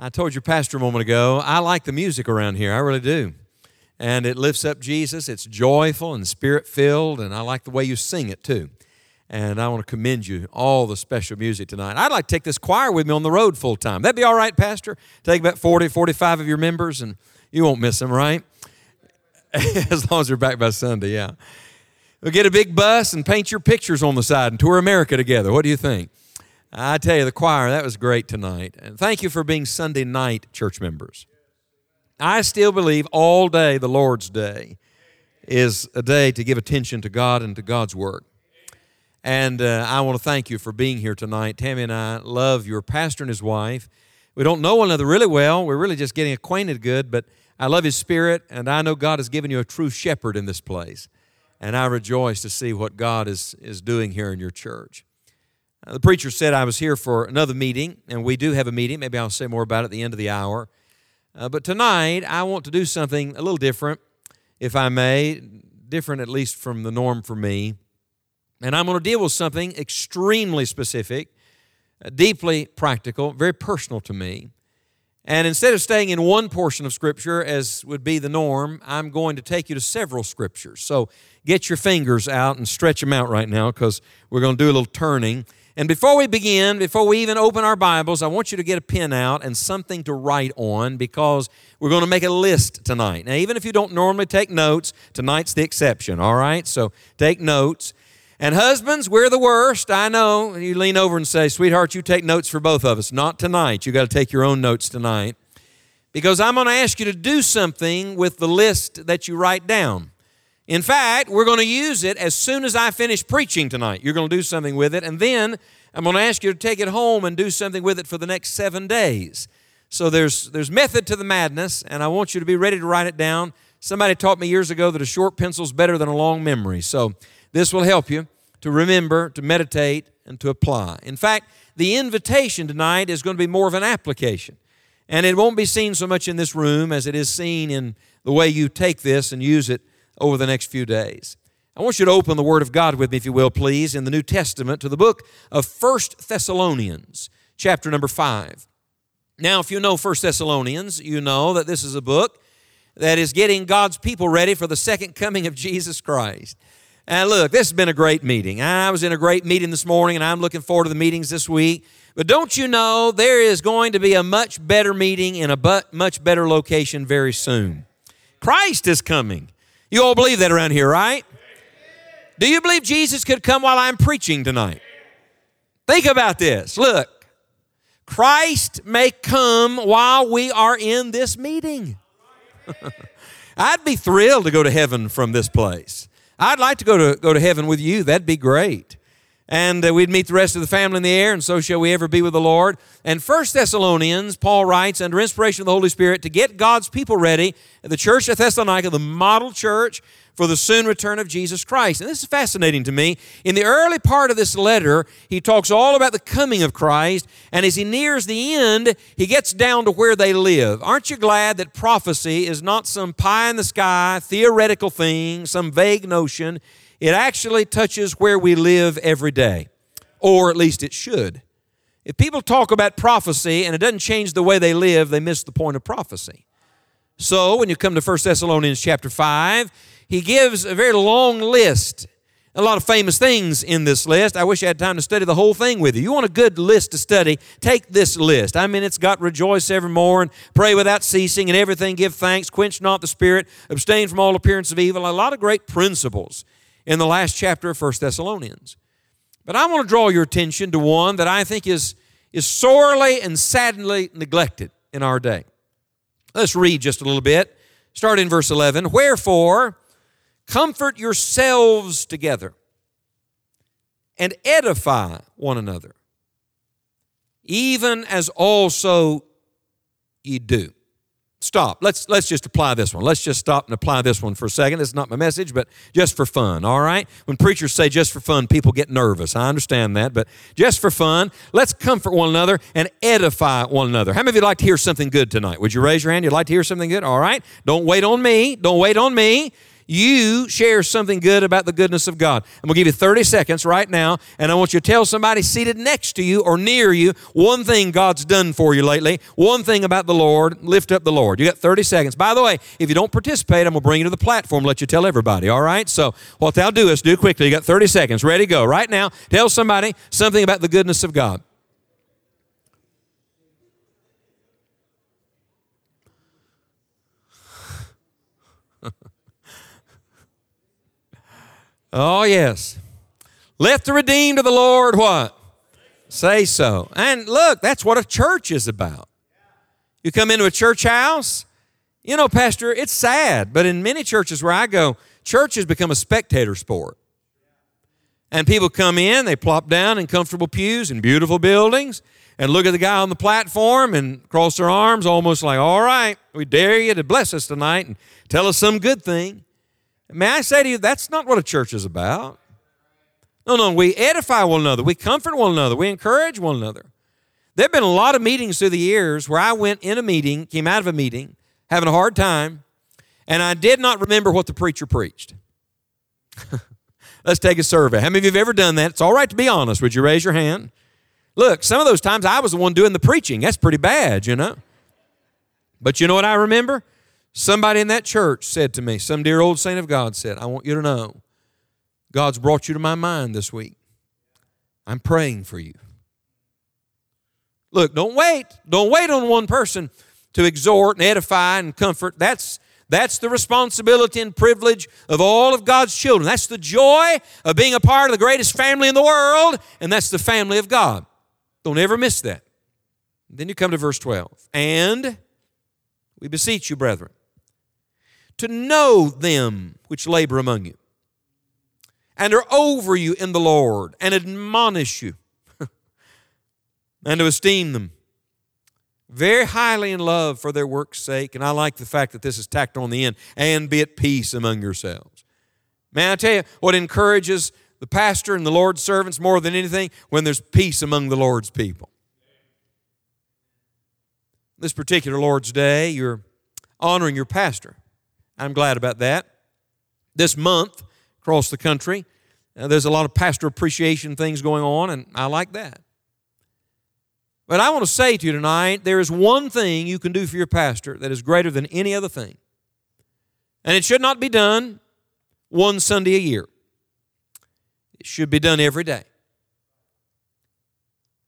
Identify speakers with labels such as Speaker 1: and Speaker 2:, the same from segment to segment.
Speaker 1: I told your pastor a moment ago, I like the music around here. I really do. And it lifts up Jesus. It's joyful and spirit filled, and I like the way you sing it too. And I want to commend you all the special music tonight. I'd like to take this choir with me on the road full time. That'd be all right, Pastor? Take about 40, 45 of your members, and you won't miss them, right? as long as they're back by Sunday, yeah. We'll get a big bus and paint your pictures on the side and tour America together. What do you think? I tell you, the choir, that was great tonight. And thank you for being Sunday night church members. I still believe all day, the Lord's Day, is a day to give attention to God and to God's work. And uh, I want to thank you for being here tonight. Tammy and I love your pastor and his wife. We don't know one another really well. We're really just getting acquainted good, but I love his spirit, and I know God has given you a true shepherd in this place. And I rejoice to see what God is, is doing here in your church. The preacher said I was here for another meeting, and we do have a meeting. Maybe I'll say more about it at the end of the hour. Uh, but tonight, I want to do something a little different, if I may, different at least from the norm for me. And I'm going to deal with something extremely specific, uh, deeply practical, very personal to me. And instead of staying in one portion of Scripture, as would be the norm, I'm going to take you to several Scriptures. So get your fingers out and stretch them out right now because we're going to do a little turning. And before we begin, before we even open our Bibles, I want you to get a pen out and something to write on because we're going to make a list tonight. Now, even if you don't normally take notes, tonight's the exception, all right? So take notes. And husbands, we're the worst. I know. You lean over and say, Sweetheart, you take notes for both of us. Not tonight. You got to take your own notes tonight. Because I'm going to ask you to do something with the list that you write down. In fact, we're going to use it as soon as I finish preaching tonight. You're going to do something with it, and then I'm going to ask you to take it home and do something with it for the next seven days. So there's, there's method to the madness, and I want you to be ready to write it down. Somebody taught me years ago that a short pencil is better than a long memory. So this will help you to remember, to meditate, and to apply. In fact, the invitation tonight is going to be more of an application. And it won't be seen so much in this room as it is seen in the way you take this and use it over the next few days. I want you to open the Word of God with me, if you will, please, in the New Testament to the book of First Thessalonians, chapter number 5. Now, if you know First Thessalonians, you know that this is a book that is getting God's people ready for the second coming of Jesus Christ. And look, this has been a great meeting. I was in a great meeting this morning, and I'm looking forward to the meetings this week. But don't you know there is going to be a much better meeting in a much better location very soon? Christ is coming. You all believe that around here, right? Do you believe Jesus could come while I'm preaching tonight? Think about this. Look, Christ may come while we are in this meeting. I'd be thrilled to go to heaven from this place. I'd like to go to, go to heaven with you. That'd be great and uh, we'd meet the rest of the family in the air, and so shall we ever be with the Lord. And First Thessalonians, Paul writes, under inspiration of the Holy Spirit, to get God's people ready, the church at Thessalonica, the model church for the soon return of Jesus Christ. And this is fascinating to me. In the early part of this letter, he talks all about the coming of Christ, and as he nears the end, he gets down to where they live. Aren't you glad that prophecy is not some pie in the sky, theoretical thing, some vague notion? It actually touches where we live every day, or at least it should. If people talk about prophecy and it doesn't change the way they live, they miss the point of prophecy. So when you come to 1 Thessalonians chapter 5, he gives a very long list. A lot of famous things in this list. I wish I had time to study the whole thing with you. You want a good list to study? Take this list. I mean, it's got rejoice evermore and pray without ceasing and everything give thanks, quench not the spirit, abstain from all appearance of evil. A lot of great principles in the last chapter of 1 Thessalonians. But I want to draw your attention to one that I think is, is sorely and sadly neglected in our day. Let's read just a little bit. Start in verse 11. Wherefore, comfort yourselves together and edify one another, even as also ye do. Stop. Let's let's just apply this one. Let's just stop and apply this one for a second. This is not my message, but just for fun, all right? When preachers say just for fun, people get nervous. I understand that, but just for fun, let's comfort one another and edify one another. How many of you like to hear something good tonight? Would you raise your hand? You'd like to hear something good? All right. Don't wait on me. Don't wait on me. You share something good about the goodness of God. I'm going to give you 30 seconds right now, and I want you to tell somebody seated next to you or near you one thing God's done for you lately, one thing about the Lord. Lift up the Lord. You got 30 seconds. By the way, if you don't participate, I'm going to bring you to the platform, let you tell everybody, all right? So what they'll do is do quickly. You got 30 seconds. Ready, go. Right now, tell somebody something about the goodness of God. Oh, yes. Let the redeemed of the Lord what? Say so. And look, that's what a church is about. You come into a church house, you know, Pastor, it's sad, but in many churches where I go, church has become a spectator sport. And people come in, they plop down in comfortable pews in beautiful buildings and look at the guy on the platform and cross their arms, almost like, all right, we dare you to bless us tonight and tell us some good thing. May I say to you, that's not what a church is about. No, no, we edify one another, we comfort one another, we encourage one another. There have been a lot of meetings through the years where I went in a meeting, came out of a meeting, having a hard time, and I did not remember what the preacher preached. Let's take a survey. How many of you have ever done that? It's all right to be honest. Would you raise your hand? Look, some of those times I was the one doing the preaching. That's pretty bad, you know. But you know what I remember? Somebody in that church said to me, some dear old saint of God said, I want you to know God's brought you to my mind this week. I'm praying for you. Look, don't wait. Don't wait on one person to exhort and edify and comfort. That's that's the responsibility and privilege of all of God's children. That's the joy of being a part of the greatest family in the world, and that's the family of God. Don't ever miss that. Then you come to verse 12. And we beseech you, brethren, to know them which labor among you and are over you in the Lord and admonish you and to esteem them very highly in love for their work's sake. And I like the fact that this is tacked on the end and be at peace among yourselves. May I tell you what encourages the pastor and the Lord's servants more than anything? When there's peace among the Lord's people. This particular Lord's Day, you're honoring your pastor. I'm glad about that. This month, across the country, uh, there's a lot of pastor appreciation things going on, and I like that. But I want to say to you tonight there is one thing you can do for your pastor that is greater than any other thing. And it should not be done one Sunday a year, it should be done every day.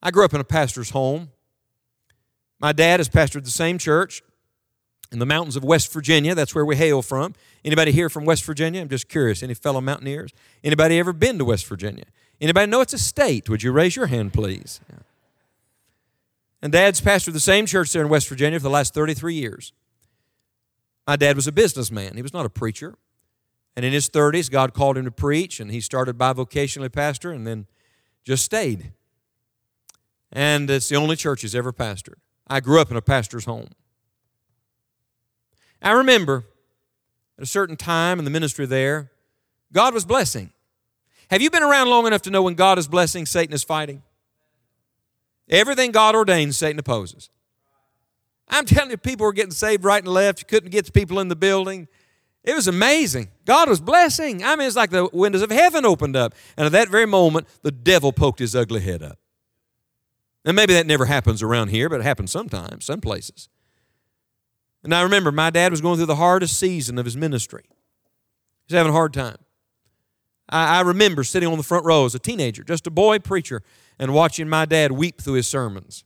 Speaker 1: I grew up in a pastor's home. My dad has pastored the same church in the mountains of West Virginia. That's where we hail from. Anybody here from West Virginia? I'm just curious. Any fellow mountaineers? Anybody ever been to West Virginia? Anybody know it's a state? Would you raise your hand, please? And Dad's pastored the same church there in West Virginia for the last 33 years. My dad was a businessman. He was not a preacher. And in his 30s, God called him to preach, and he started bivocationally pastor and then just stayed. And it's the only church he's ever pastored. I grew up in a pastor's home. I remember at a certain time in the ministry there, God was blessing. Have you been around long enough to know when God is blessing, Satan is fighting? Everything God ordains, Satan opposes. I'm telling you, people were getting saved right and left. You couldn't get the people in the building. It was amazing. God was blessing. I mean, it's like the windows of heaven opened up. And at that very moment, the devil poked his ugly head up. And maybe that never happens around here, but it happens sometimes, some places. And I remember my dad was going through the hardest season of his ministry. He's having a hard time. I, I remember sitting on the front row as a teenager, just a boy preacher, and watching my dad weep through his sermons.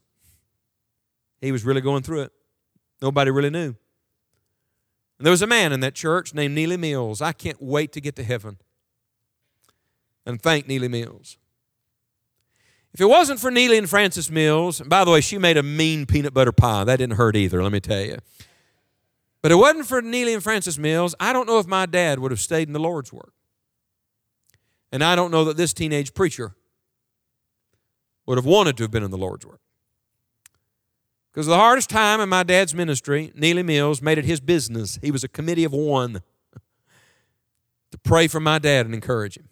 Speaker 1: He was really going through it. Nobody really knew. And there was a man in that church named Neely Mills. I can't wait to get to heaven and thank Neely Mills. If it wasn't for Neely and Frances Mills, and by the way, she made a mean peanut butter pie. That didn't hurt either, let me tell you. But it wasn't for Neely and Frances Mills, I don't know if my dad would have stayed in the Lord's work. And I don't know that this teenage preacher would have wanted to have been in the Lord's work. Because the hardest time in my dad's ministry, Neely Mills made it his business. He was a committee of one to pray for my dad and encourage him.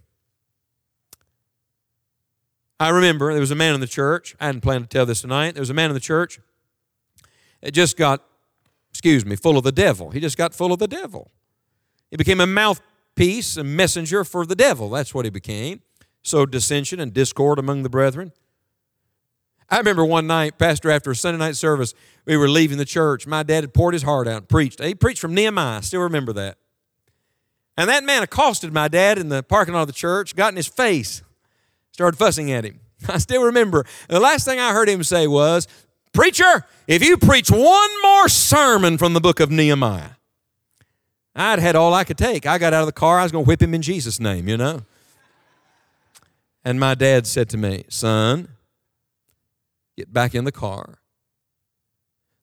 Speaker 1: I remember there was a man in the church. I hadn't planned to tell this tonight. There was a man in the church that just got excuse me, full of the devil. He just got full of the devil. He became a mouthpiece, a messenger for the devil. That's what he became. So dissension and discord among the brethren. I remember one night, Pastor, after a Sunday night service, we were leaving the church. My dad had poured his heart out and preached. He preached from Nehemiah. I still remember that. And that man accosted my dad in the parking lot of the church, got in his face, started fussing at him. I still remember. And the last thing I heard him say was, Preacher, if you preach one more sermon from the book of Nehemiah, I'd had all I could take. I got out of the car, I was going to whip him in Jesus' name, you know. And my dad said to me, Son, get back in the car.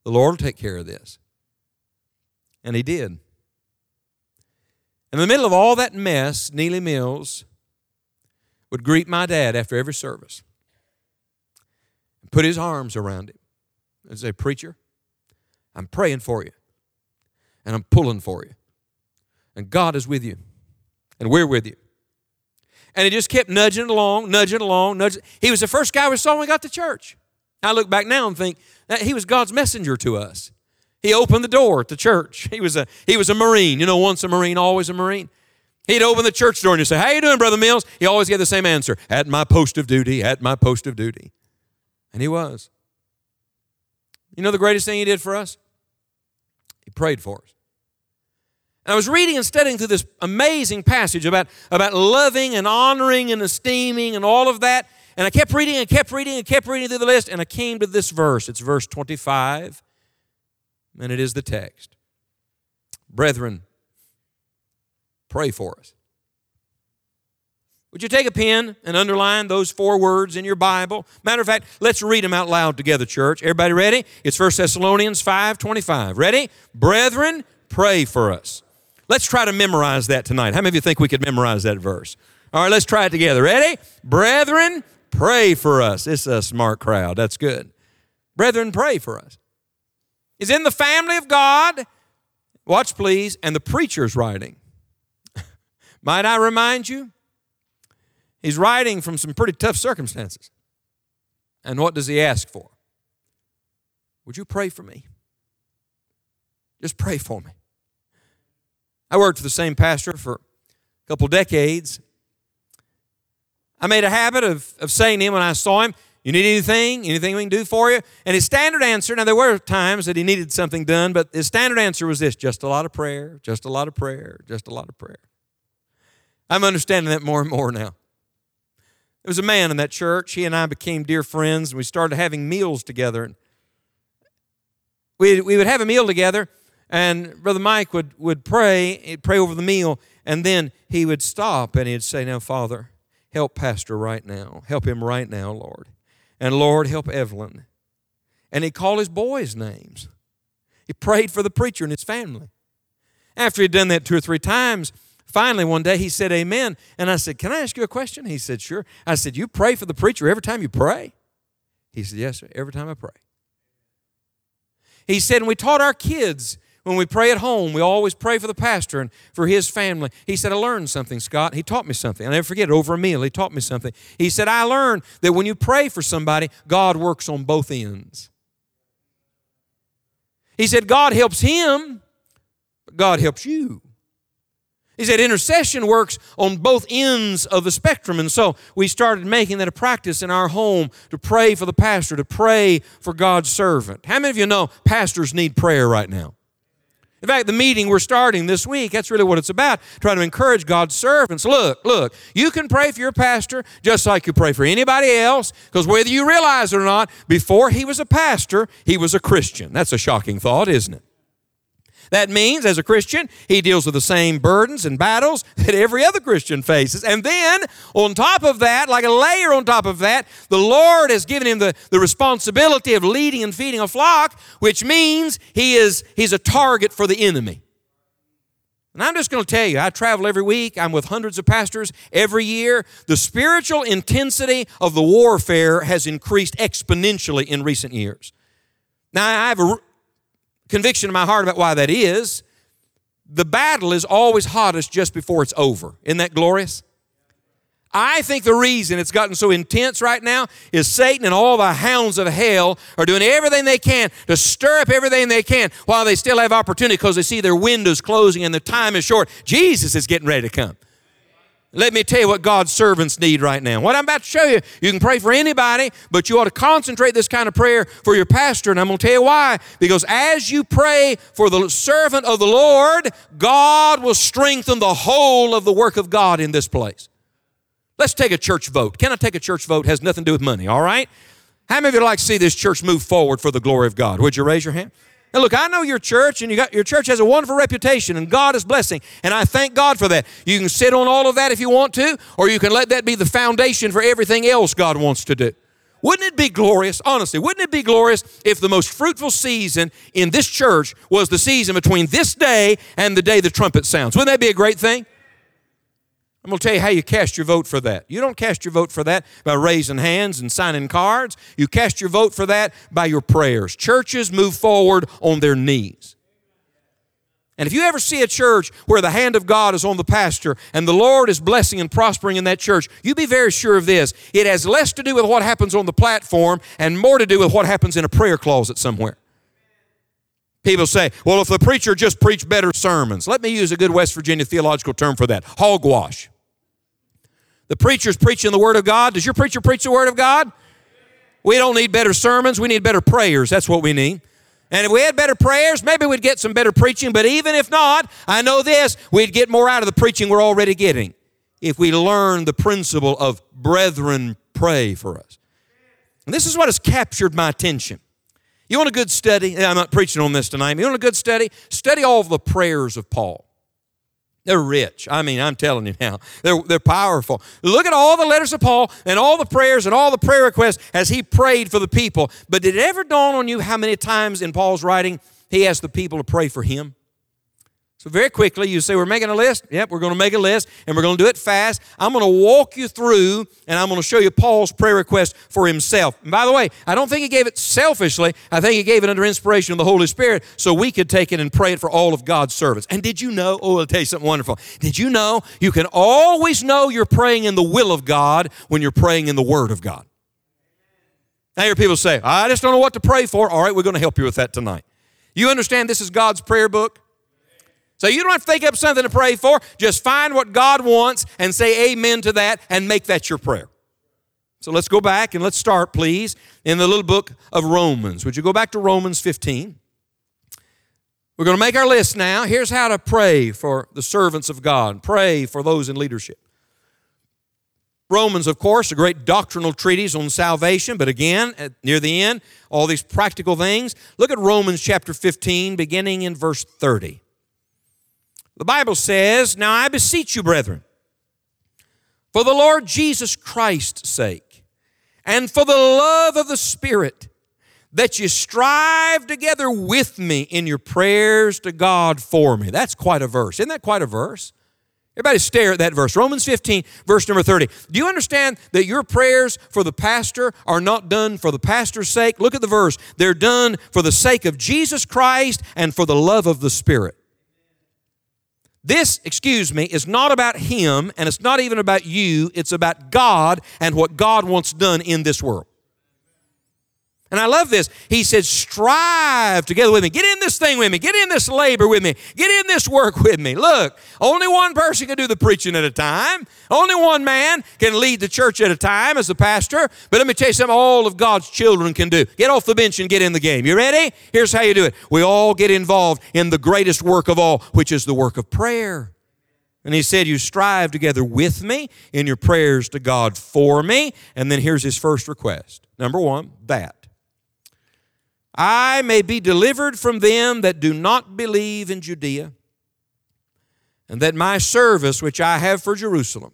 Speaker 1: The Lord will take care of this. And he did. In the middle of all that mess, Neely Mills would greet my dad after every service and put his arms around him and say, Preacher, I'm praying for you and I'm pulling for you. And God is with you and we're with you. And he just kept nudging along, nudging along, nudging. He was the first guy we saw when we got to church. I look back now and think that he was God's messenger to us. He opened the door at the church. He was a he was a Marine. You know, once a Marine, always a Marine. He'd open the church door and he'd say, How you doing, Brother Mills? He always gave the same answer. At my post of duty, at my post of duty. And he was. You know the greatest thing he did for us? He prayed for us. And I was reading and studying through this amazing passage about, about loving and honoring and esteeming and all of that. And I kept reading and kept reading and kept reading through the list, and I came to this verse. It's verse 25 and it is the text. Brethren, pray for us. Would you take a pen and underline those four words in your Bible? Matter of fact, let's read them out loud together, church. Everybody ready? It's 1 Thessalonians 5 25. Ready? Brethren, pray for us. Let's try to memorize that tonight. How many of you think we could memorize that verse? All right, let's try it together. Ready? Brethren, pray for us. It's a smart crowd. That's good. Brethren, pray for us is in the family of God. Watch, please, and the preacher's writing. Might I remind you? He's writing from some pretty tough circumstances. And what does he ask for? Would you pray for me? Just pray for me. I worked for the same pastor for a couple decades. I made a habit of, of saying to him when I saw him, you need anything? Anything we can do for you? And his standard answer, now there were times that he needed something done, but his standard answer was this just a lot of prayer, just a lot of prayer, just a lot of prayer. I'm understanding that more and more now. There was a man in that church. He and I became dear friends, and we started having meals together. We, we would have a meal together, and Brother Mike would, would pray, he'd pray over the meal, and then he would stop and he'd say, Now, Father, help Pastor right now. Help him right now, Lord. And Lord, help Evelyn. And he called his boys' names. He prayed for the preacher and his family. After he'd done that two or three times, finally one day he said, Amen. And I said, Can I ask you a question? He said, Sure. I said, You pray for the preacher every time you pray? He said, Yes, sir, every time I pray. He said, and we taught our kids when we pray at home, we always pray for the pastor and for his family. He said, I learned something, Scott. He taught me something. I'll never forget it. Over a meal, he taught me something. He said, I learned that when you pray for somebody, God works on both ends. He said, God helps him, but God helps you. He said intercession works on both ends of the spectrum. And so we started making that a practice in our home to pray for the pastor, to pray for God's servant. How many of you know pastors need prayer right now? In fact, the meeting we're starting this week, that's really what it's about. Trying to encourage God's servants. Look, look, you can pray for your pastor just like you pray for anybody else, because whether you realize it or not, before he was a pastor, he was a Christian. That's a shocking thought, isn't it? That means, as a Christian, he deals with the same burdens and battles that every other Christian faces. And then, on top of that, like a layer on top of that, the Lord has given him the, the responsibility of leading and feeding a flock, which means he is he's a target for the enemy. And I'm just going to tell you, I travel every week. I'm with hundreds of pastors every year. The spiritual intensity of the warfare has increased exponentially in recent years. Now, I have a conviction in my heart about why that is. The battle is always hottest just before it's over. Isn't that glorious? I think the reason it's gotten so intense right now is Satan and all the hounds of hell are doing everything they can to stir up everything they can while they still have opportunity because they see their windows closing and the time is short. Jesus is getting ready to come. Let me tell you what God's servants need right now. What I'm about to show you, you can pray for anybody, but you ought to concentrate this kind of prayer for your pastor. And I'm going to tell you why. Because as you pray for the servant of the Lord, God will strengthen the whole of the work of God in this place. Let's take a church vote. Can I take a church vote? It has nothing to do with money, all right? How many of you like to see this church move forward for the glory of God? Would you raise your hand? Now look, I know your church, and you got your church has a wonderful reputation, and God is blessing, and I thank God for that. You can sit on all of that if you want to, or you can let that be the foundation for everything else God wants to do. Wouldn't it be glorious, honestly, wouldn't it be glorious if the most fruitful season in this church was the season between this day and the day the trumpet sounds? Wouldn't that be a great thing? I'm going to tell you how you cast your vote for that. You don't cast your vote for that by raising hands and signing cards. You cast your vote for that by your prayers. Churches move forward on their knees. And if you ever see a church where the hand of God is on the pastor and the Lord is blessing and prospering in that church, you be very sure of this. It has less to do with what happens on the platform and more to do with what happens in a prayer closet somewhere. People say, well, if the preacher just preached better sermons, let me use a good West Virginia theological term for that hogwash. The preacher's preaching the Word of God. Does your preacher preach the Word of God? We don't need better sermons, we need better prayers. That's what we need. And if we had better prayers, maybe we'd get some better preaching. But even if not, I know this we'd get more out of the preaching we're already getting if we learn the principle of brethren pray for us. And this is what has captured my attention. You want a good study? I'm not preaching on this tonight. You want a good study? Study all the prayers of Paul. They're rich. I mean, I'm telling you now, they're, they're powerful. Look at all the letters of Paul and all the prayers and all the prayer requests as he prayed for the people. But did it ever dawn on you how many times in Paul's writing he asked the people to pray for him? So, very quickly, you say, We're making a list. Yep, we're going to make a list and we're going to do it fast. I'm going to walk you through and I'm going to show you Paul's prayer request for himself. And by the way, I don't think he gave it selfishly. I think he gave it under inspiration of the Holy Spirit so we could take it and pray it for all of God's servants. And did you know? Oh, I'll tell you something wonderful. Did you know you can always know you're praying in the will of God when you're praying in the Word of God? I hear people say, I just don't know what to pray for. All right, we're going to help you with that tonight. You understand this is God's prayer book? So you don't have to think up something to pray for. Just find what God wants and say amen to that and make that your prayer. So let's go back and let's start, please, in the little book of Romans. Would you go back to Romans 15? We're going to make our list now. Here's how to pray for the servants of God, pray for those in leadership. Romans, of course, a great doctrinal treatise on salvation, but again, near the end, all these practical things. Look at Romans chapter 15, beginning in verse 30. The Bible says, Now I beseech you, brethren, for the Lord Jesus Christ's sake, and for the love of the Spirit, that you strive together with me in your prayers to God for me. That's quite a verse. Isn't that quite a verse? Everybody stare at that verse. Romans 15, verse number 30. Do you understand that your prayers for the pastor are not done for the pastor's sake? Look at the verse. They're done for the sake of Jesus Christ and for the love of the Spirit. This, excuse me, is not about him and it's not even about you. It's about God and what God wants done in this world. And I love this. He said, strive together with me. Get in this thing with me. Get in this labor with me. Get in this work with me. Look, only one person can do the preaching at a time. Only one man can lead the church at a time as the pastor. But let me tell you something all of God's children can do. Get off the bench and get in the game. You ready? Here's how you do it. We all get involved in the greatest work of all, which is the work of prayer. And he said, You strive together with me in your prayers to God for me. And then here's his first request. Number one, that I may be delivered from them that do not believe in Judea, and that my service which I have for Jerusalem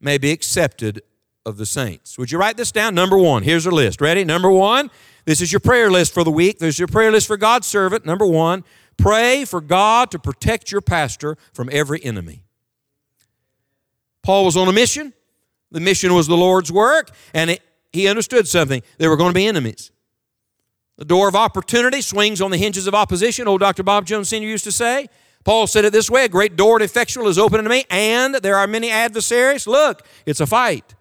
Speaker 1: may be accepted of the saints. Would you write this down? Number one, here's a list. Ready? Number one, this is your prayer list for the week. There's your prayer list for God's servant. Number one, pray for God to protect your pastor from every enemy. Paul was on a mission. The mission was the Lord's work, and it, he understood something. There were going to be enemies. The door of opportunity swings on the hinges of opposition, old Dr. Bob Jones Sr. used to say. Paul said it this way a great door and effectual is open to me, and there are many adversaries. Look, it's a fight.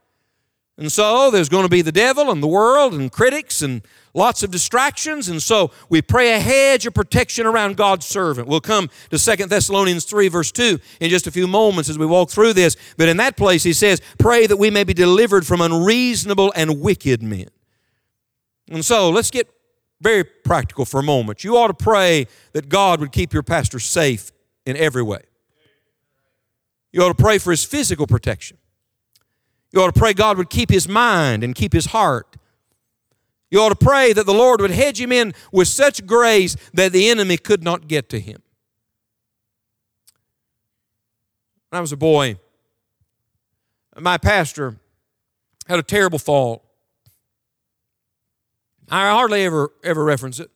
Speaker 1: And so there's going to be the devil and the world and critics and lots of distractions. And so we pray a hedge of protection around God's servant. We'll come to Second Thessalonians 3, verse 2 in just a few moments as we walk through this. But in that place, he says, Pray that we may be delivered from unreasonable and wicked men. And so let's get very practical for a moment. You ought to pray that God would keep your pastor safe in every way. You ought to pray for his physical protection. You ought to pray God would keep his mind and keep his heart. You ought to pray that the Lord would hedge him in with such grace that the enemy could not get to him. When I was a boy, my pastor had a terrible fall. I hardly ever ever reference it.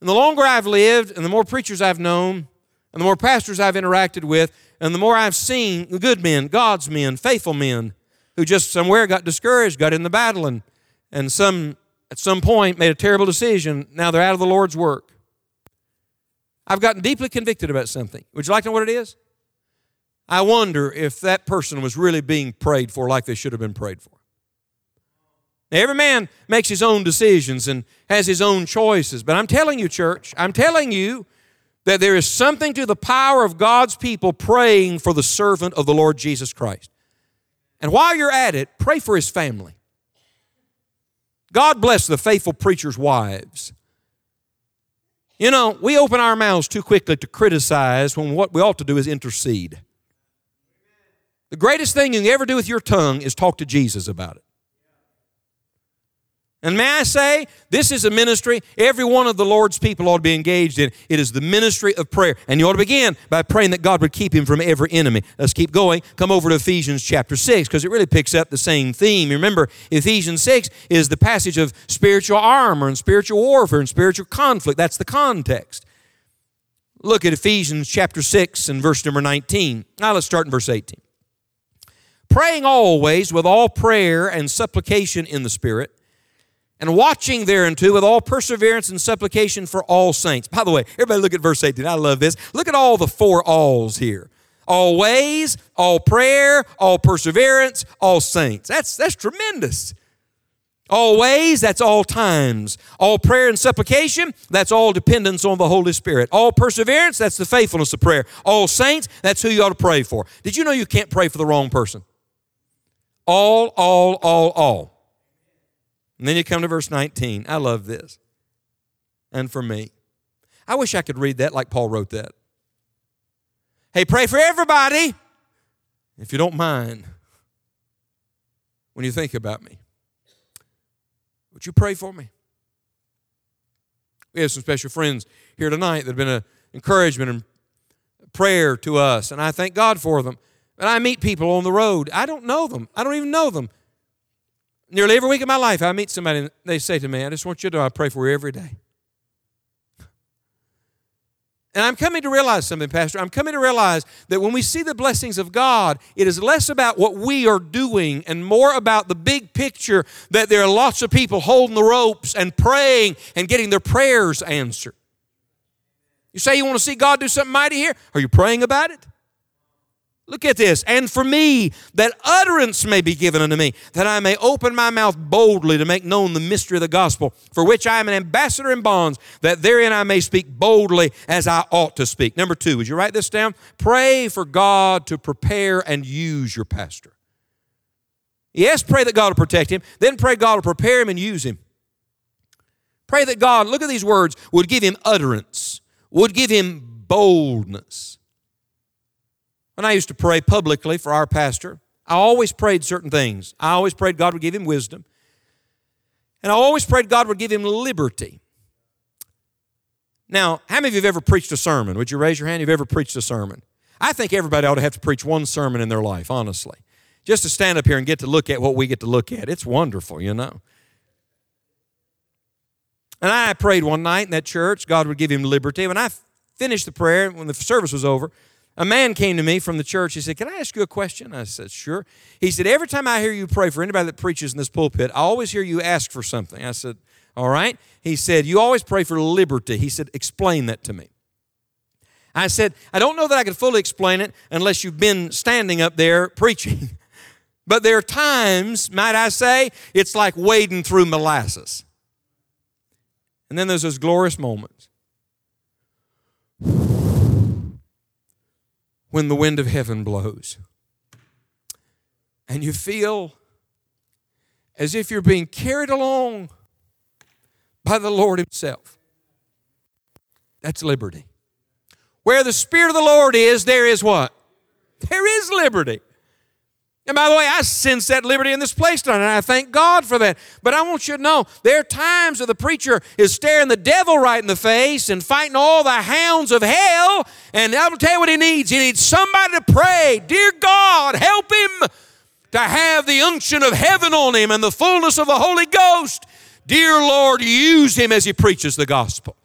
Speaker 1: And the longer I've lived and the more preachers I've known and the more pastors I've interacted with, and the more I've seen good men, God's men, faithful men, who just somewhere got discouraged, got in the battle, and, and some at some point made a terrible decision. Now they're out of the Lord's work. I've gotten deeply convicted about something. Would you like to know what it is? I wonder if that person was really being prayed for like they should have been prayed for. Every man makes his own decisions and has his own choices. But I'm telling you, church, I'm telling you that there is something to the power of God's people praying for the servant of the Lord Jesus Christ. And while you're at it, pray for his family. God bless the faithful preacher's wives. You know, we open our mouths too quickly to criticize when what we ought to do is intercede. The greatest thing you can ever do with your tongue is talk to Jesus about it. And may I say, this is a ministry every one of the Lord's people ought to be engaged in. It is the ministry of prayer. And you ought to begin by praying that God would keep him from every enemy. Let's keep going. Come over to Ephesians chapter 6 because it really picks up the same theme. Remember, Ephesians 6 is the passage of spiritual armor and spiritual warfare and spiritual conflict. That's the context. Look at Ephesians chapter 6 and verse number 19. Now let's start in verse 18. Praying always with all prayer and supplication in the Spirit and watching thereunto with all perseverance and supplication for all saints. By the way, everybody look at verse 18. I love this. Look at all the four alls here. Always, all prayer, all perseverance, all saints. That's, that's tremendous. Always, that's all times. All prayer and supplication, that's all dependence on the Holy Spirit. All perseverance, that's the faithfulness of prayer. All saints, that's who you ought to pray for. Did you know you can't pray for the wrong person? All, all, all, all. And then you come to verse 19. I love this. And for me. I wish I could read that like Paul wrote that. Hey, pray for everybody, if you don't mind, when you think about me. Would you pray for me? We have some special friends here tonight that have been an encouragement and prayer to us, and I thank God for them. And I meet people on the road. I don't know them. I don't even know them. Nearly every week of my life, I meet somebody and they say to me, I just want you to know I pray for you every day. And I'm coming to realize something, Pastor. I'm coming to realize that when we see the blessings of God, it is less about what we are doing and more about the big picture that there are lots of people holding the ropes and praying and getting their prayers answered. You say you want to see God do something mighty here? Are you praying about it? Look at this. And for me, that utterance may be given unto me, that I may open my mouth boldly to make known the mystery of the gospel, for which I am an ambassador in bonds, that therein I may speak boldly as I ought to speak. Number two, would you write this down? Pray for God to prepare and use your pastor. Yes, pray that God will protect him. Then pray God will prepare him and use him. Pray that God, look at these words, would give him utterance, would give him boldness. When I used to pray publicly for our pastor, I always prayed certain things. I always prayed God would give him wisdom. And I always prayed God would give him liberty. Now, how many of you have ever preached a sermon? Would you raise your hand? You've ever preached a sermon? I think everybody ought to have to preach one sermon in their life, honestly. Just to stand up here and get to look at what we get to look at. It's wonderful, you know. And I prayed one night in that church, God would give him liberty. When I finished the prayer, when the service was over, a man came to me from the church. He said, Can I ask you a question? I said, Sure. He said, Every time I hear you pray for anybody that preaches in this pulpit, I always hear you ask for something. I said, All right. He said, You always pray for liberty. He said, Explain that to me. I said, I don't know that I could fully explain it unless you've been standing up there preaching. but there are times, might I say, it's like wading through molasses. And then there's those glorious moments when the wind of heaven blows and you feel as if you're being carried along by the Lord Himself. That's liberty. Where the Spirit of the Lord is, there is what? There is liberty. And by the way, I sense that liberty in this place tonight, and I thank God for that. But I want you to know there are times where the preacher is staring the devil right in the face and fighting all the hounds of hell. And I will tell you what he needs. He needs somebody to pray, Dear God, help him to have the unction of heaven on him and the fullness of the Holy Ghost. Dear Lord, use him as he preaches the gospel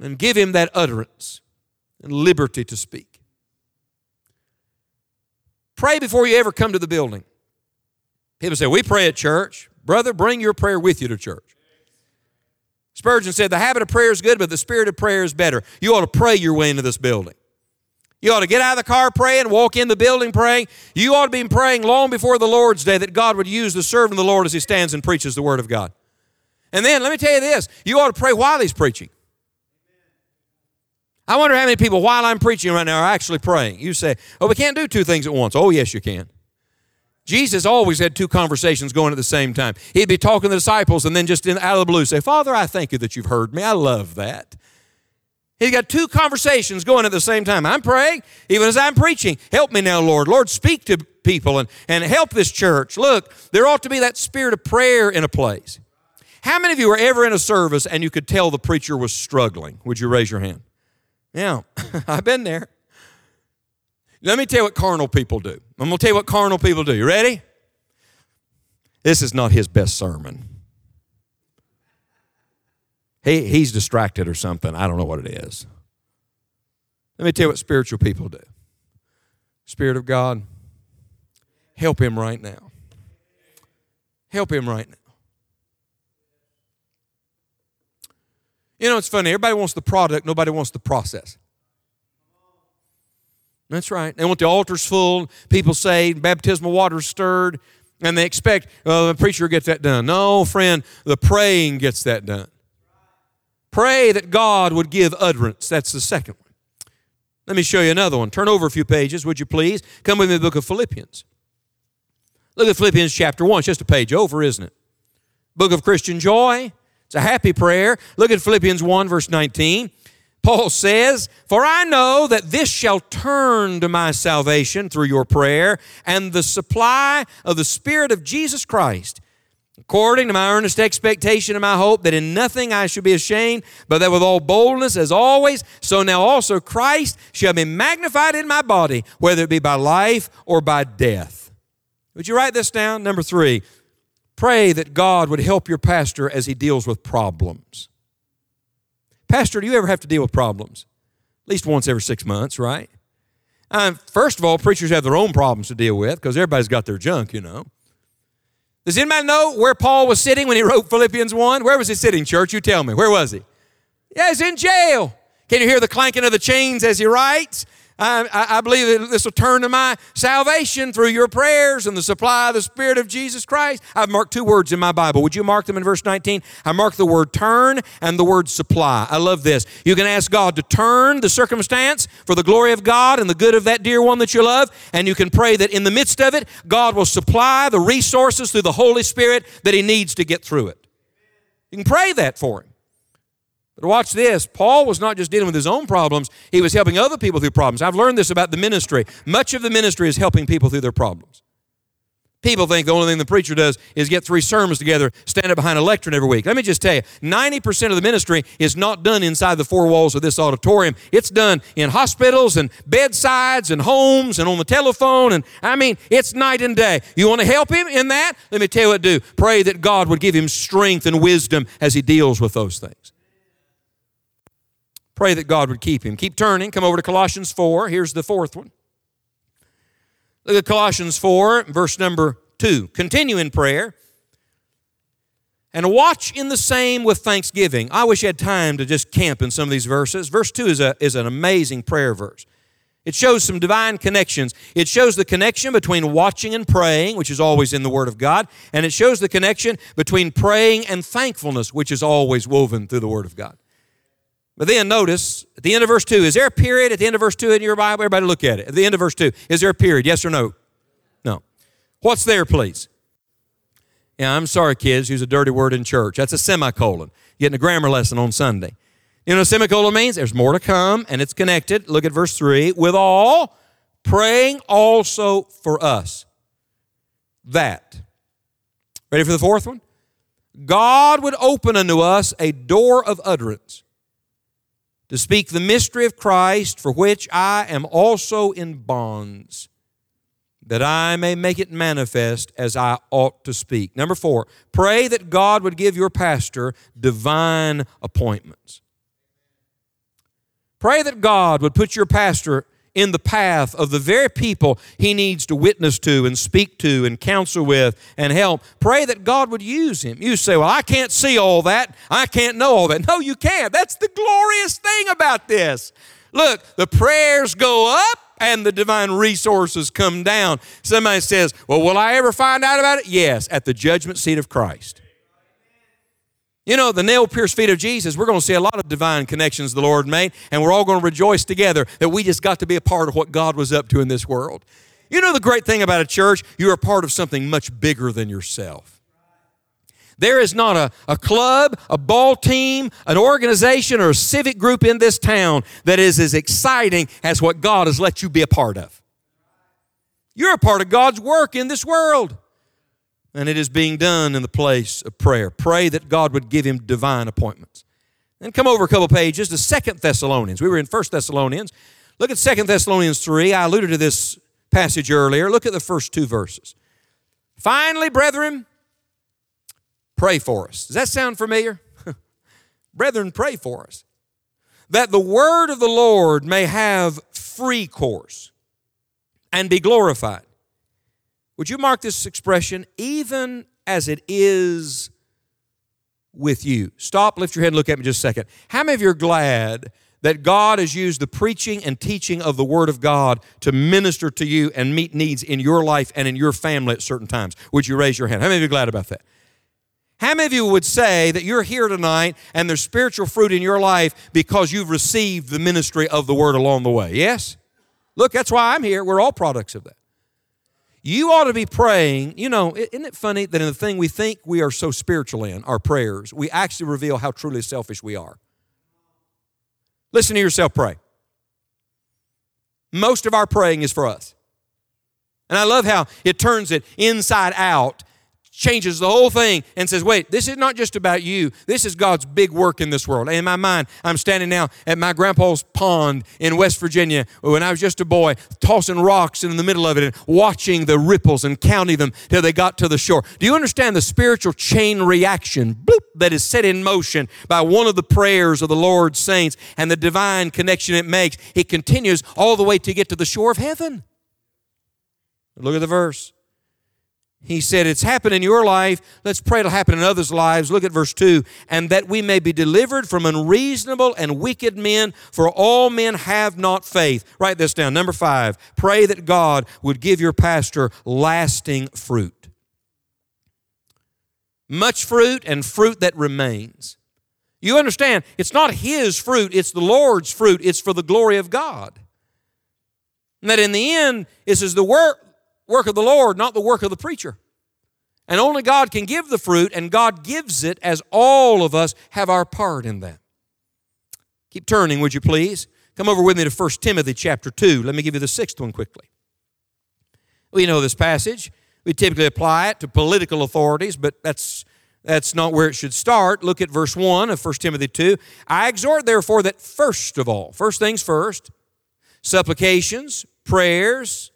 Speaker 1: and give him that utterance and liberty to speak. Pray before you ever come to the building. People say, We pray at church. Brother, bring your prayer with you to church. Spurgeon said, The habit of prayer is good, but the spirit of prayer is better. You ought to pray your way into this building. You ought to get out of the car praying, walk in the building praying. You ought to be praying long before the Lord's day that God would use the servant of the Lord as he stands and preaches the Word of God. And then let me tell you this you ought to pray while he's preaching. I wonder how many people, while I'm preaching right now, are actually praying. You say, oh, we can't do two things at once. Oh, yes, you can. Jesus always had two conversations going at the same time. He'd be talking to the disciples and then just in, out of the blue say, Father, I thank you that you've heard me. I love that. He's got two conversations going at the same time. I'm praying, even as I'm preaching. Help me now, Lord. Lord, speak to people and, and help this church. Look, there ought to be that spirit of prayer in a place. How many of you were ever in a service and you could tell the preacher was struggling? Would you raise your hand? Yeah, I've been there. Let me tell you what carnal people do. I'm going to tell you what carnal people do. You ready? This is not his best sermon. He, he's distracted or something. I don't know what it is. Let me tell you what spiritual people do. Spirit of God, help him right now. Help him right now. You know, it's funny. Everybody wants the product, nobody wants the process. That's right. They want the altars full, people say baptismal water stirred, and they expect well, the preacher gets that done. No, friend, the praying gets that done. Pray that God would give utterance. That's the second one. Let me show you another one. Turn over a few pages, would you please? Come with me to the book of Philippians. Look at Philippians chapter 1. It's just a page over, isn't it? Book of Christian joy. It's a happy prayer. Look at Philippians 1, verse 19. Paul says, For I know that this shall turn to my salvation through your prayer and the supply of the Spirit of Jesus Christ, according to my earnest expectation and my hope that in nothing I should be ashamed, but that with all boldness, as always, so now also Christ shall be magnified in my body, whether it be by life or by death. Would you write this down? Number three, Pray that God would help your pastor as he deals with problems. Pastor, do you ever have to deal with problems? At least once every six months, right? Um, first of all, preachers have their own problems to deal with because everybody's got their junk, you know. Does anybody know where Paul was sitting when he wrote Philippians 1? Where was he sitting, church? You tell me. Where was he? Yeah, he's in jail. Can you hear the clanking of the chains as he writes? I, I, believe that this will turn to my salvation through your prayers and the supply of the Spirit of Jesus Christ. I've marked two words in my Bible. Would you mark them in verse 19? I marked the word turn and the word supply. I love this. You can ask God to turn the circumstance for the glory of God and the good of that dear one that you love, and you can pray that in the midst of it, God will supply the resources through the Holy Spirit that He needs to get through it. You can pray that for Him. But watch this. Paul was not just dealing with his own problems, he was helping other people through problems. I've learned this about the ministry. Much of the ministry is helping people through their problems. People think the only thing the preacher does is get three sermons together, stand up behind a lectern every week. Let me just tell you 90% of the ministry is not done inside the four walls of this auditorium. It's done in hospitals and bedsides and homes and on the telephone. And I mean, it's night and day. You want to help him in that? Let me tell you what to do. Pray that God would give him strength and wisdom as he deals with those things. Pray that God would keep him. Keep turning. Come over to Colossians 4. Here's the fourth one. Look at Colossians 4, verse number 2. Continue in prayer. And watch in the same with thanksgiving. I wish I had time to just camp in some of these verses. Verse 2 is, a, is an amazing prayer verse. It shows some divine connections. It shows the connection between watching and praying, which is always in the Word of God, and it shows the connection between praying and thankfulness, which is always woven through the Word of God. But then notice at the end of verse 2, is there a period at the end of verse 2 in your Bible? Everybody look at it. At the end of verse 2, is there a period? Yes or no? No. What's there, please? Yeah, I'm sorry, kids, use a dirty word in church. That's a semicolon. Getting a grammar lesson on Sunday. You know what semicolon means? There's more to come, and it's connected. Look at verse 3. With all, praying also for us. That. Ready for the fourth one? God would open unto us a door of utterance to speak the mystery of Christ, for which I am also in bonds, that I may make it manifest as I ought to speak. Number four, pray that God would give your pastor divine appointments. Pray that God would put your pastor in the path of the very people he needs to witness to and speak to and counsel with and help. Pray that God would use him. You say, Well, I can't see all that. I can't know all that. No, you can't. That's the glorious thing about this. Look, the prayers go up and the divine resources come down. Somebody says, Well, will I ever find out about it? Yes, at the judgment seat of Christ. You know, the nail pierced feet of Jesus, we're going to see a lot of divine connections the Lord made, and we're all going to rejoice together that we just got to be a part of what God was up to in this world. You know, the great thing about a church, you're a part of something much bigger than yourself. There is not a, a club, a ball team, an organization, or a civic group in this town that is as exciting as what God has let you be a part of. You're a part of God's work in this world and it is being done in the place of prayer. Pray that God would give him divine appointments. Then come over a couple pages to Second Thessalonians. We were in First Thessalonians. Look at Second Thessalonians 3. I alluded to this passage earlier. Look at the first two verses. Finally, brethren, pray for us. Does that sound familiar? brethren, pray for us. That the word of the Lord may have free course and be glorified would you mark this expression, even as it is with you? Stop, lift your head, and look at me just a second. How many of you are glad that God has used the preaching and teaching of the Word of God to minister to you and meet needs in your life and in your family at certain times? Would you raise your hand? How many of you are glad about that? How many of you would say that you're here tonight and there's spiritual fruit in your life because you've received the ministry of the Word along the way? Yes? Look, that's why I'm here. We're all products of that. You ought to be praying. You know, isn't it funny that in the thing we think we are so spiritual in, our prayers, we actually reveal how truly selfish we are? Listen to yourself pray. Most of our praying is for us. And I love how it turns it inside out changes the whole thing and says, wait, this is not just about you. This is God's big work in this world. And in my mind, I'm standing now at my grandpa's pond in West Virginia when I was just a boy, tossing rocks in the middle of it and watching the ripples and counting them till they got to the shore. Do you understand the spiritual chain reaction bloop, that is set in motion by one of the prayers of the Lord's saints and the divine connection it makes? It continues all the way to get to the shore of heaven. Look at the verse. He said, It's happened in your life. Let's pray it'll happen in others' lives. Look at verse 2 and that we may be delivered from unreasonable and wicked men, for all men have not faith. Write this down. Number five, pray that God would give your pastor lasting fruit. Much fruit and fruit that remains. You understand, it's not his fruit, it's the Lord's fruit. It's for the glory of God. And that in the end, this is the work work of the Lord, not the work of the preacher. And only God can give the fruit, and God gives it as all of us have our part in that. Keep turning, would you please? Come over with me to 1 Timothy chapter 2. Let me give you the sixth one quickly. We know this passage. We typically apply it to political authorities, but that's that's not where it should start. Look at verse 1 of 1 Timothy 2. I exhort, therefore, that first of all, first things first, supplications, prayers,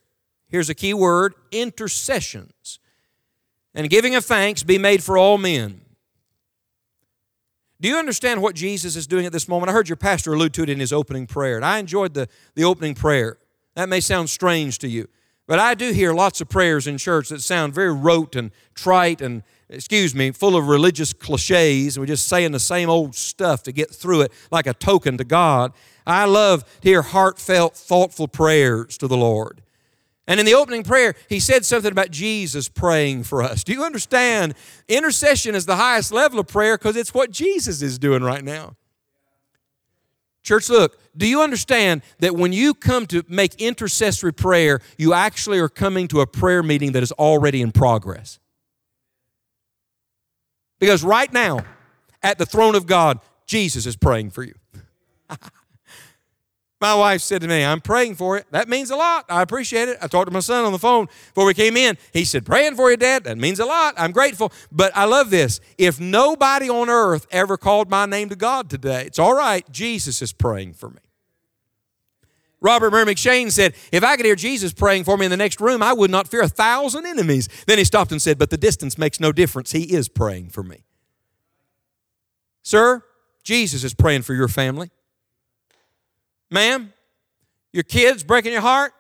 Speaker 1: here's a key word intercessions. And giving of thanks be made for all men. Do you understand what Jesus is doing at this moment? I heard your pastor allude to it in his opening prayer, and I enjoyed the, the opening prayer. That may sound strange to you, but I do hear lots of prayers in church that sound very rote and trite and excuse me, full of religious cliches. We're just saying the same old stuff to get through it like a token to God. I love to hear heartfelt, thoughtful prayers to the Lord. And in the opening prayer, he said something about Jesus praying for us. Do you understand? Intercession is the highest level of prayer because it's what Jesus is doing right now. Church, look, do you understand that when you come to make intercessory prayer, you actually are coming to a prayer meeting that is already in progress? Because right now, at the throne of God, Jesus is praying for you. My wife said to me, I'm praying for it. That means a lot. I appreciate it. I talked to my son on the phone before we came in. He said, Praying for you, Dad. That means a lot. I'm grateful. But I love this. If nobody on earth ever called my name to God today, it's all right. Jesus is praying for me. Robert Murray M'Cheyne said, If I could hear Jesus praying for me in the next room, I would not fear a thousand enemies. Then he stopped and said, But the distance makes no difference. He is praying for me. Sir, Jesus is praying for your family. Ma'am, your kids breaking your heart,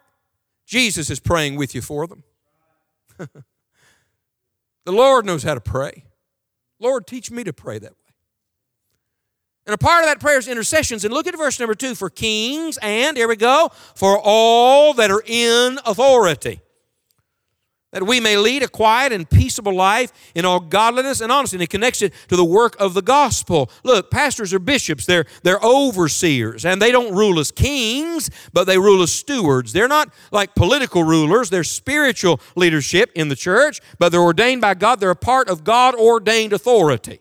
Speaker 1: Jesus is praying with you for them. the Lord knows how to pray. Lord, teach me to pray that way. And a part of that prayer is intercessions. And look at verse number two for kings and, here we go, for all that are in authority that we may lead a quiet and peaceable life in all godliness and honesty. And it connects it to the work of the gospel. Look, pastors are bishops, they're, they're overseers, and they don't rule as kings, but they rule as stewards. They're not like political rulers, they're spiritual leadership in the church, but they're ordained by God. They're a part of God ordained authority.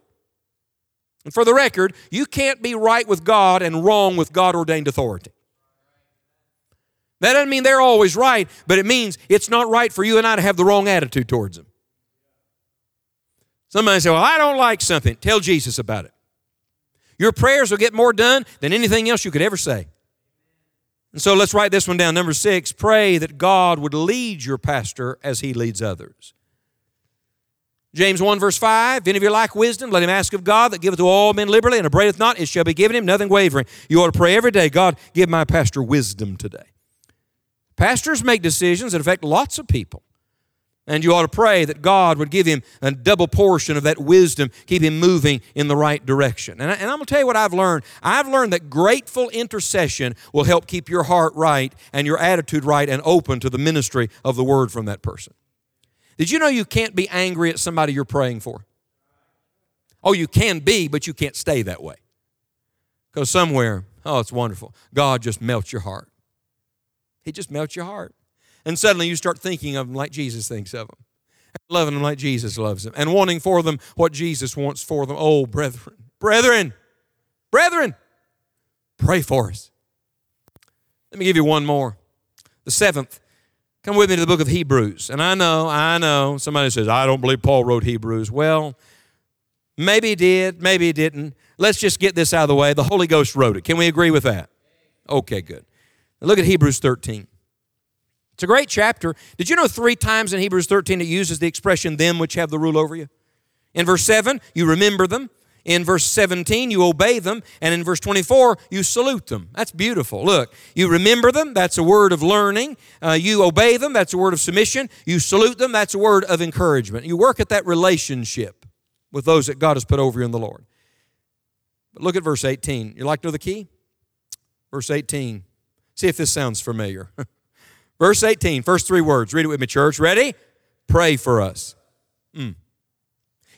Speaker 1: And for the record, you can't be right with God and wrong with God ordained authority. That doesn't mean they're always right, but it means it's not right for you and I to have the wrong attitude towards them. Somebody say, Well, I don't like something. Tell Jesus about it. Your prayers will get more done than anything else you could ever say. And so let's write this one down. Number six, pray that God would lead your pastor as he leads others. James 1, verse 5 If any of you lack wisdom, let him ask of God that giveth to all men liberally and upbraideth not, it shall be given him, nothing wavering. You ought to pray every day, God, give my pastor wisdom today. Pastors make decisions that affect lots of people. And you ought to pray that God would give him a double portion of that wisdom, keep him moving in the right direction. And, I, I'm going to tell you what I've learned. I've learned that grateful intercession will help keep your heart right and your attitude right and open to the ministry of the word from that person. Did you know you can't be angry at somebody you're praying for? Oh, you can be, but you can't stay that way. Because somewhere, oh, it's wonderful. God just melts your heart. He just melts your heart. And suddenly you start thinking of them like Jesus thinks of them, loving them like Jesus loves them, and wanting for them what Jesus wants for them. Oh, brethren, brethren, brethren, pray for us. Let me give you one more. The seventh. Come with me to the book of Hebrews. And I know, I know, somebody says, I don't believe Paul wrote Hebrews. Well, maybe he did, maybe he didn't. Let's just get this out of the way. The Holy Ghost wrote it. Can we agree with that? Okay, good. Look at Hebrews 13. It's a great chapter. Did you know three times in Hebrews 13 it uses the expression, them which have the rule over you? In verse 7, you remember them. In verse 17, you obey them. And in verse 24, you salute them. That's beautiful. Look, you remember them. That's a word of learning. Uh, you obey them. That's a word of submission. You salute them. That's a word of encouragement. You work at that relationship with those that God has put over you in the Lord. But look at verse 18. You like to know the key? Verse 18. See if this sounds familiar. Verse 18, first three words. Read it with me, church. Ready? Pray for us. Mm.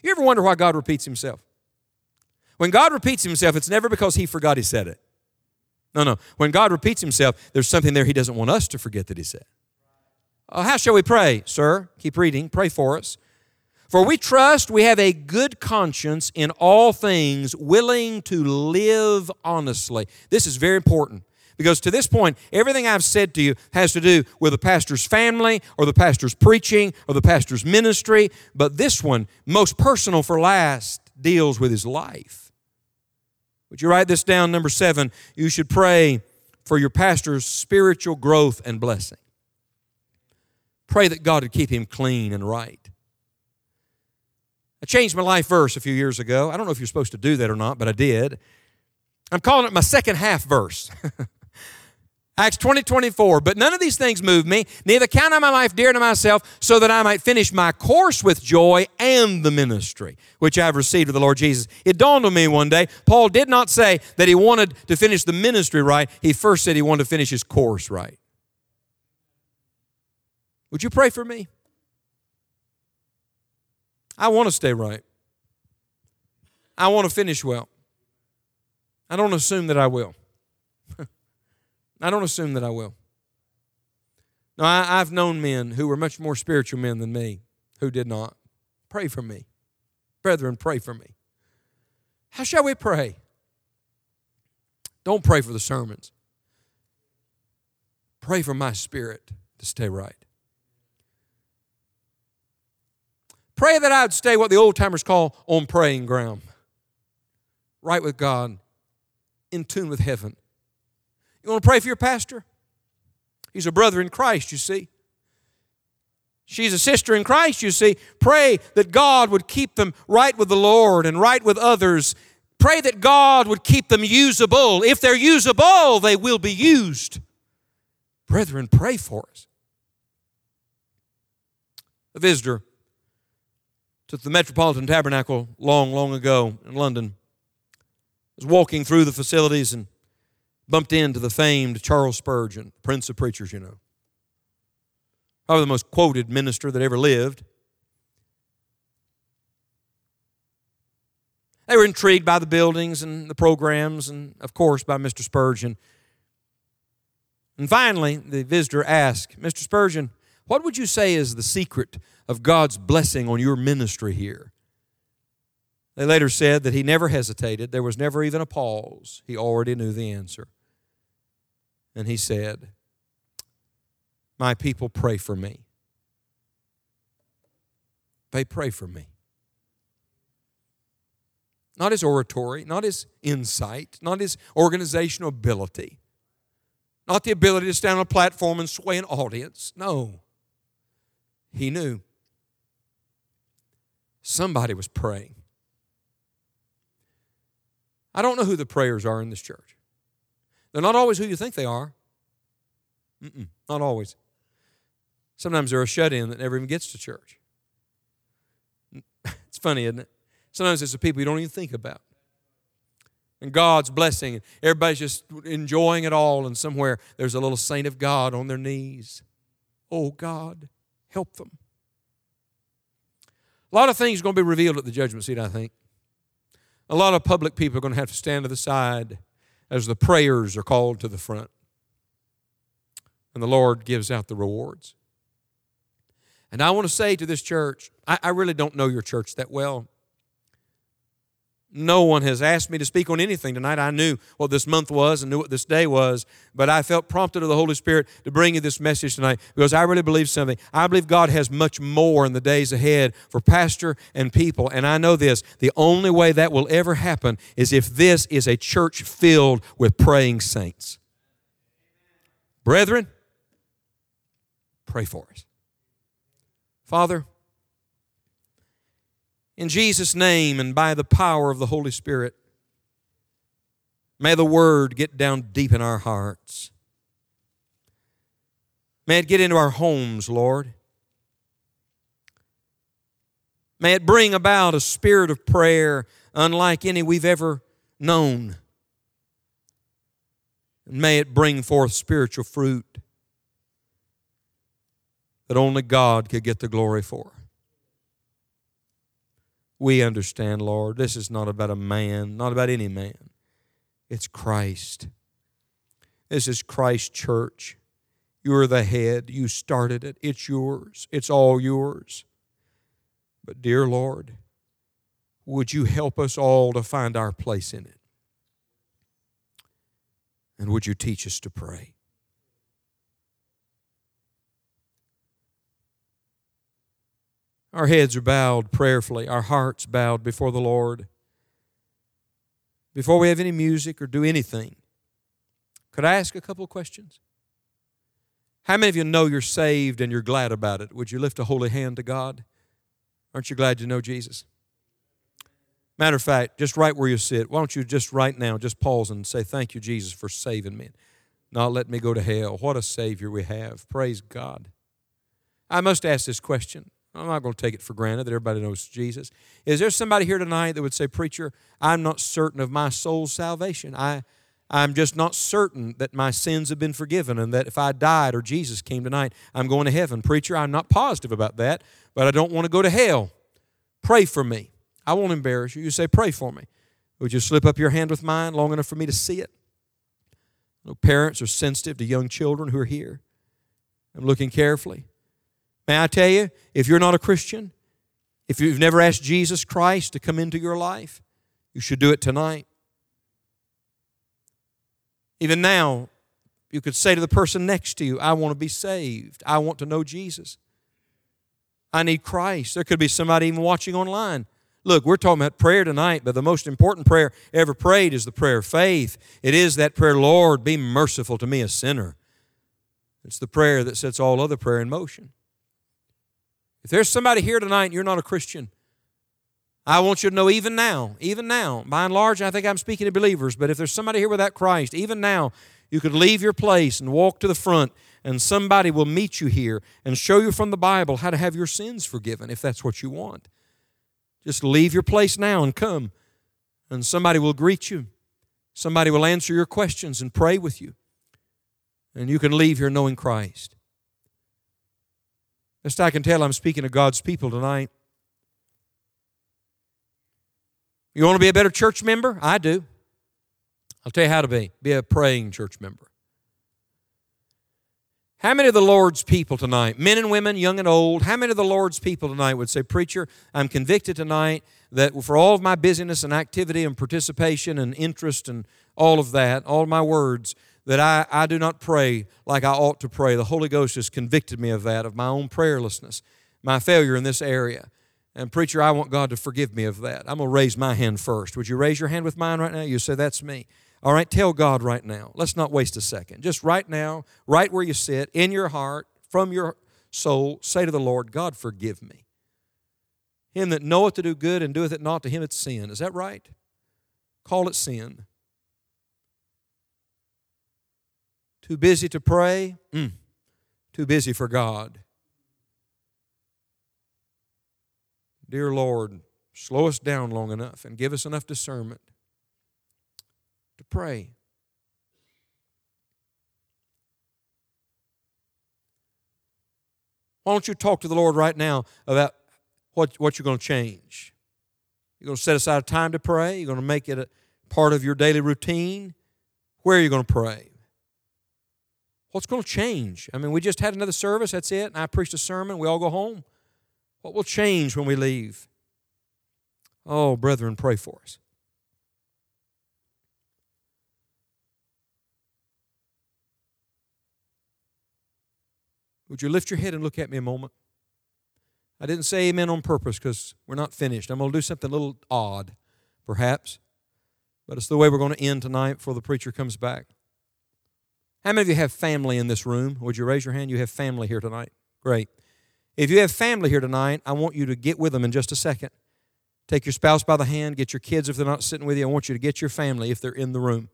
Speaker 1: You ever wonder why God repeats himself? When God repeats himself, it's never because he forgot he said it. No, no. When God repeats himself, there's something there he doesn't want us to forget that he said. Uh, how shall we pray, sir? Keep reading. Pray for us. For we trust we have a good conscience in all things, willing to live honestly. This is very important. Because to this point, everything I've said to you has to do with the pastor's family or the pastor's preaching or the pastor's ministry. But this one, most personal for last, deals with his life. Would you write this down? Number seven, you should pray for your pastor's spiritual growth and blessing. Pray that God would keep him clean and right. I changed my life verse a few years ago. I don't know if you're supposed to do that or not, but I did. I'm calling it my second half verse. Acts 20, 24. But none of these things move me, neither count I my life dear to myself, so that I might finish my course with joy and the ministry which I have received of the Lord Jesus. It dawned on me one day, Paul did not say that he wanted to finish the ministry right. He first said he wanted to finish his course right. Would you pray for me? I want to stay right. I want to finish well. I don't assume that I will. I don't assume that I will. No, I, have known men who were much more spiritual men than me who did not. Pray for me. Brethren, pray for me. How shall we pray? Don't pray for the sermons. Pray for my spirit to stay right. Pray that I would stay what the old timers call on praying ground. Right with God, in tune with heaven. You want to pray for your pastor? He's a brother in Christ, you see. She's a sister in Christ, you see. Pray that God would keep them right with the Lord and right with others. Pray that God would keep them usable. If they're usable, they will be used. Brethren, pray for us. A visitor to the Metropolitan Tabernacle long, long ago in London. was walking through the facilities and bumped into the famed Charles Spurgeon, Prince of Preachers, you know. Probably the most quoted minister that ever lived. They were intrigued by the buildings and the programs, and of course by Mr. Spurgeon. And finally, the visitor asked, Mr. Spurgeon, what would you say is the secret of God's blessing on your ministry here? They later said that he never hesitated. There was never even a pause. He already knew the answer. And he said, My people pray for me. They pray for me. Not his oratory, not his insight, not his organizational ability, not the ability to stand on a platform and sway an audience. No. He knew somebody was praying. I don't know who the prayers are in this church. They're not always who you think they are. Mm-mm, not always. Sometimes they're a shut in that never even gets to church. It's funny, isn't it? Sometimes it's the people you don't even think about. And God's blessing, everybody's just enjoying it all, and somewhere there's a little saint of God on their knees. Oh, God, help them. A lot of things are going to be revealed at the judgment seat, I think. A lot of public people are going to have to stand to the side as the prayers are called to the front. And the Lord gives out the rewards. And I want to say to this church, I, I really don't know your church that well. No one has asked me to speak on anything tonight. I knew what this month was and knew what this day was, but I felt prompted of the Holy Spirit to bring you this message tonight because I really believe something. I believe God has much more in the days ahead for pastor and people. And I know this the only way that will ever happen is if this is a church filled with praying saints. Brethren, pray for us. Father, in Jesus' name and by the power of the Holy Spirit, may the Word get down deep in our hearts. May it get into our homes, Lord. May it bring about a spirit of prayer unlike any we've ever known. And may it bring forth spiritual fruit that only God could get the glory for. We understand, Lord, this is not about a man, not about any man. It's Christ. This is Christ's church. You're the head. You started it. It's yours. It's all yours. But, dear Lord, would you help us all to find our place in it? And would you teach us to pray? Our heads are bowed prayerfully, our hearts bowed before the Lord. Before we have any music or do anything, could I ask a couple of questions? How many of you know you're saved and you're glad about it? Would you lift a holy hand to God? Aren't you glad you know Jesus? Matter of fact, just right where you sit, why don't you just right now just pause and say, Thank you, Jesus, for saving me? not let me go to hell. What a Savior we have. Praise God. I must ask this question. I'm not going to take it for granted that everybody knows Jesus. Is there somebody here tonight that would say, Preacher, I'm not certain of my soul's salvation? I, I'm just not certain that my sins have been forgiven and that if I died or Jesus came tonight, I'm going to heaven. Preacher, I'm not positive about that, but I don't want to go to hell. Pray for me. I won't embarrass you. You say, Pray for me. Would you slip up your hand with mine long enough for me to see it? No parents are sensitive to young children who are here. I'm looking carefully. May I tell you, if you're not a Christian, if you've never asked Jesus Christ to come into your life, you should do it tonight. Even now, you could say to the person next to you, I want to be saved. I want to know Jesus. I need Christ. There could be somebody even watching online. Look, we're talking about prayer tonight, but the most important prayer ever prayed is the prayer of faith. It is that prayer, Lord, be merciful to me, a sinner. It's the prayer that sets all other prayer in motion. If there's somebody here tonight and you're not a Christian, I want you to know even now, even now, by and large, I think I'm speaking to believers, but if there's somebody here without Christ, even now, you could leave your place and walk to the front, and somebody will meet you here and show you from the Bible how to have your sins forgiven if that's what you want. Just leave your place now and come, and somebody will greet you. Somebody will answer your questions and pray with you. And you can leave here knowing Christ. Best I can tell, I'm speaking to God's people tonight. You want to be a better church member? I do. I'll tell you how to be. Be a praying church member. How many of the Lord's people tonight, men and women, young and old, how many of the Lord's people tonight would say, Preacher, I'm convicted tonight that for all of my busyness and activity and participation and interest and all of that, all my words, that I, I do not pray like I ought to pray. The Holy Ghost has convicted me of that, of my own prayerlessness, my failure in this area. And, preacher, I want God to forgive me of that. I'm going to raise my hand first. Would you raise your hand with mine right now? You say, That's me. All right, tell God right now. Let's not waste a second. Just right now, right where you sit, in your heart, from your soul, say to the Lord, God, forgive me. Him that knoweth to do good and doeth it not, to him it's sin. Is that right? Call it sin. Too busy to pray? Mm. Too busy for God. Dear Lord, slow us down long enough and give us enough discernment to pray. Why don't you talk to the Lord right now about what, what you're going to change? You're going to set aside time to pray. You're going to make it a part of your daily routine. Where are you going to pray? What's going to change? I mean, we just had another service, that's it, and I preached a sermon, we all go home. What will change when we leave? Oh, brethren, pray for us. Would you lift your head and look at me a moment? I didn't say amen on purpose because we're not finished. I'm going to do something a little odd, perhaps, but it's the way we're going to end tonight before the preacher comes back. How many of you have family in this room? Would you raise your hand? You have family here tonight. Great. If you have family here tonight, I want you to get with them in just a second. Take your spouse by the hand, get your kids if they're not sitting with you. I want you to get your family if they're in the room.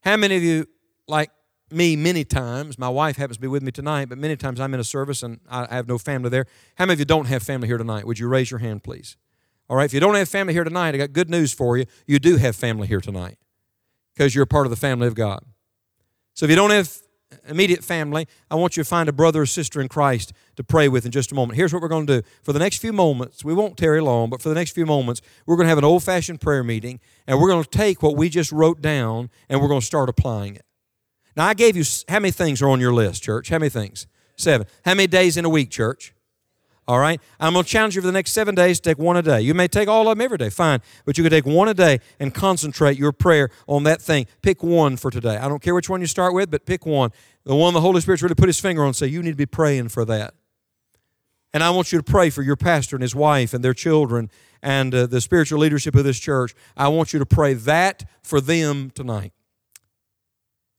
Speaker 1: How many of you, like me, many times, my wife happens to be with me tonight, but many times I'm in a service and I have no family there. How many of you don't have family here tonight? Would you raise your hand, please? All right, if you don't have family here tonight, I got good news for you. You do have family here tonight because you're a part of the family of God. So if you don't have immediate family, I want you to find a brother or sister in Christ to pray with in just a moment. Here's what we're going to do. For the next few moments, we won't tarry long, but for the next few moments, we're going to have an old fashioned prayer meeting, and we're going to take what we just wrote down and we're going to start applying it. Now, I gave you how many things are on your list, church? How many things? Seven. How many days in a week, church? All right? I'm going to challenge you for the next seven days to take one a day. You may take all of them every day, fine. But you can take one a day and concentrate your prayer on that thing. Pick one for today. I don't care which one you start with, but pick one. The one the Holy Spirit's really put his finger on say, you need to be praying for that. And I want you to pray for your pastor and his wife and their children and uh, the spiritual leadership of this church. I want you to pray that for them tonight.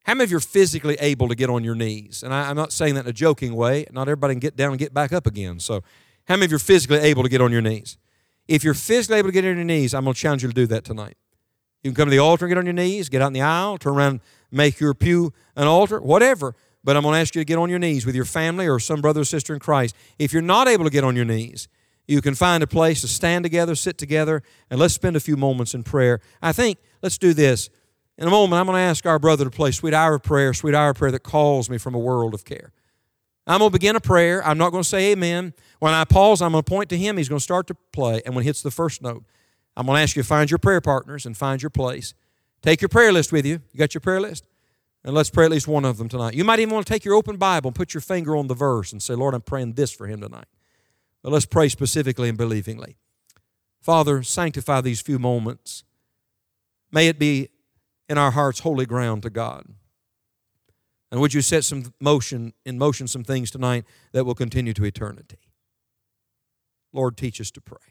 Speaker 1: How many of you are physically able to get on your knees? And I, am not saying that in a joking way. Not everybody can get down and get back up again. So, how many of you are physically able to get on your knees? If you're physically able to get on your knees, I'm going to challenge you to do that tonight. You can come to the altar and get on your knees, get out in the aisle, turn around make your pew an altar, whatever. But I'm going to ask you to get on your knees with your family or some brother or sister in Christ. If you're not able to get on your knees, you can find a place to stand together, sit together, and let's spend a few moments in prayer. I think let's do this. In a moment, I'm going to ask our brother to play Sweet Hour of Prayer, Sweet Hour of Prayer that calls me from a world of care. I'm going to begin a prayer. I'm not going to say amen. When I pause, I'm going to point to him. He's going to start to play. And when he hits the first note, I'm going to ask you to find your prayer partners and find your place. Take your prayer list with you. You got your prayer list? And let's pray at least one of them tonight. You might even want to take your open Bible and put your finger on the verse and say, Lord, I'm praying this for him tonight. But let's pray specifically and believingly. Father, sanctify these few moments. May it be in our hearts holy ground to God. And would you set some motion in motion some things tonight that will continue to eternity? Lord, teach us to pray.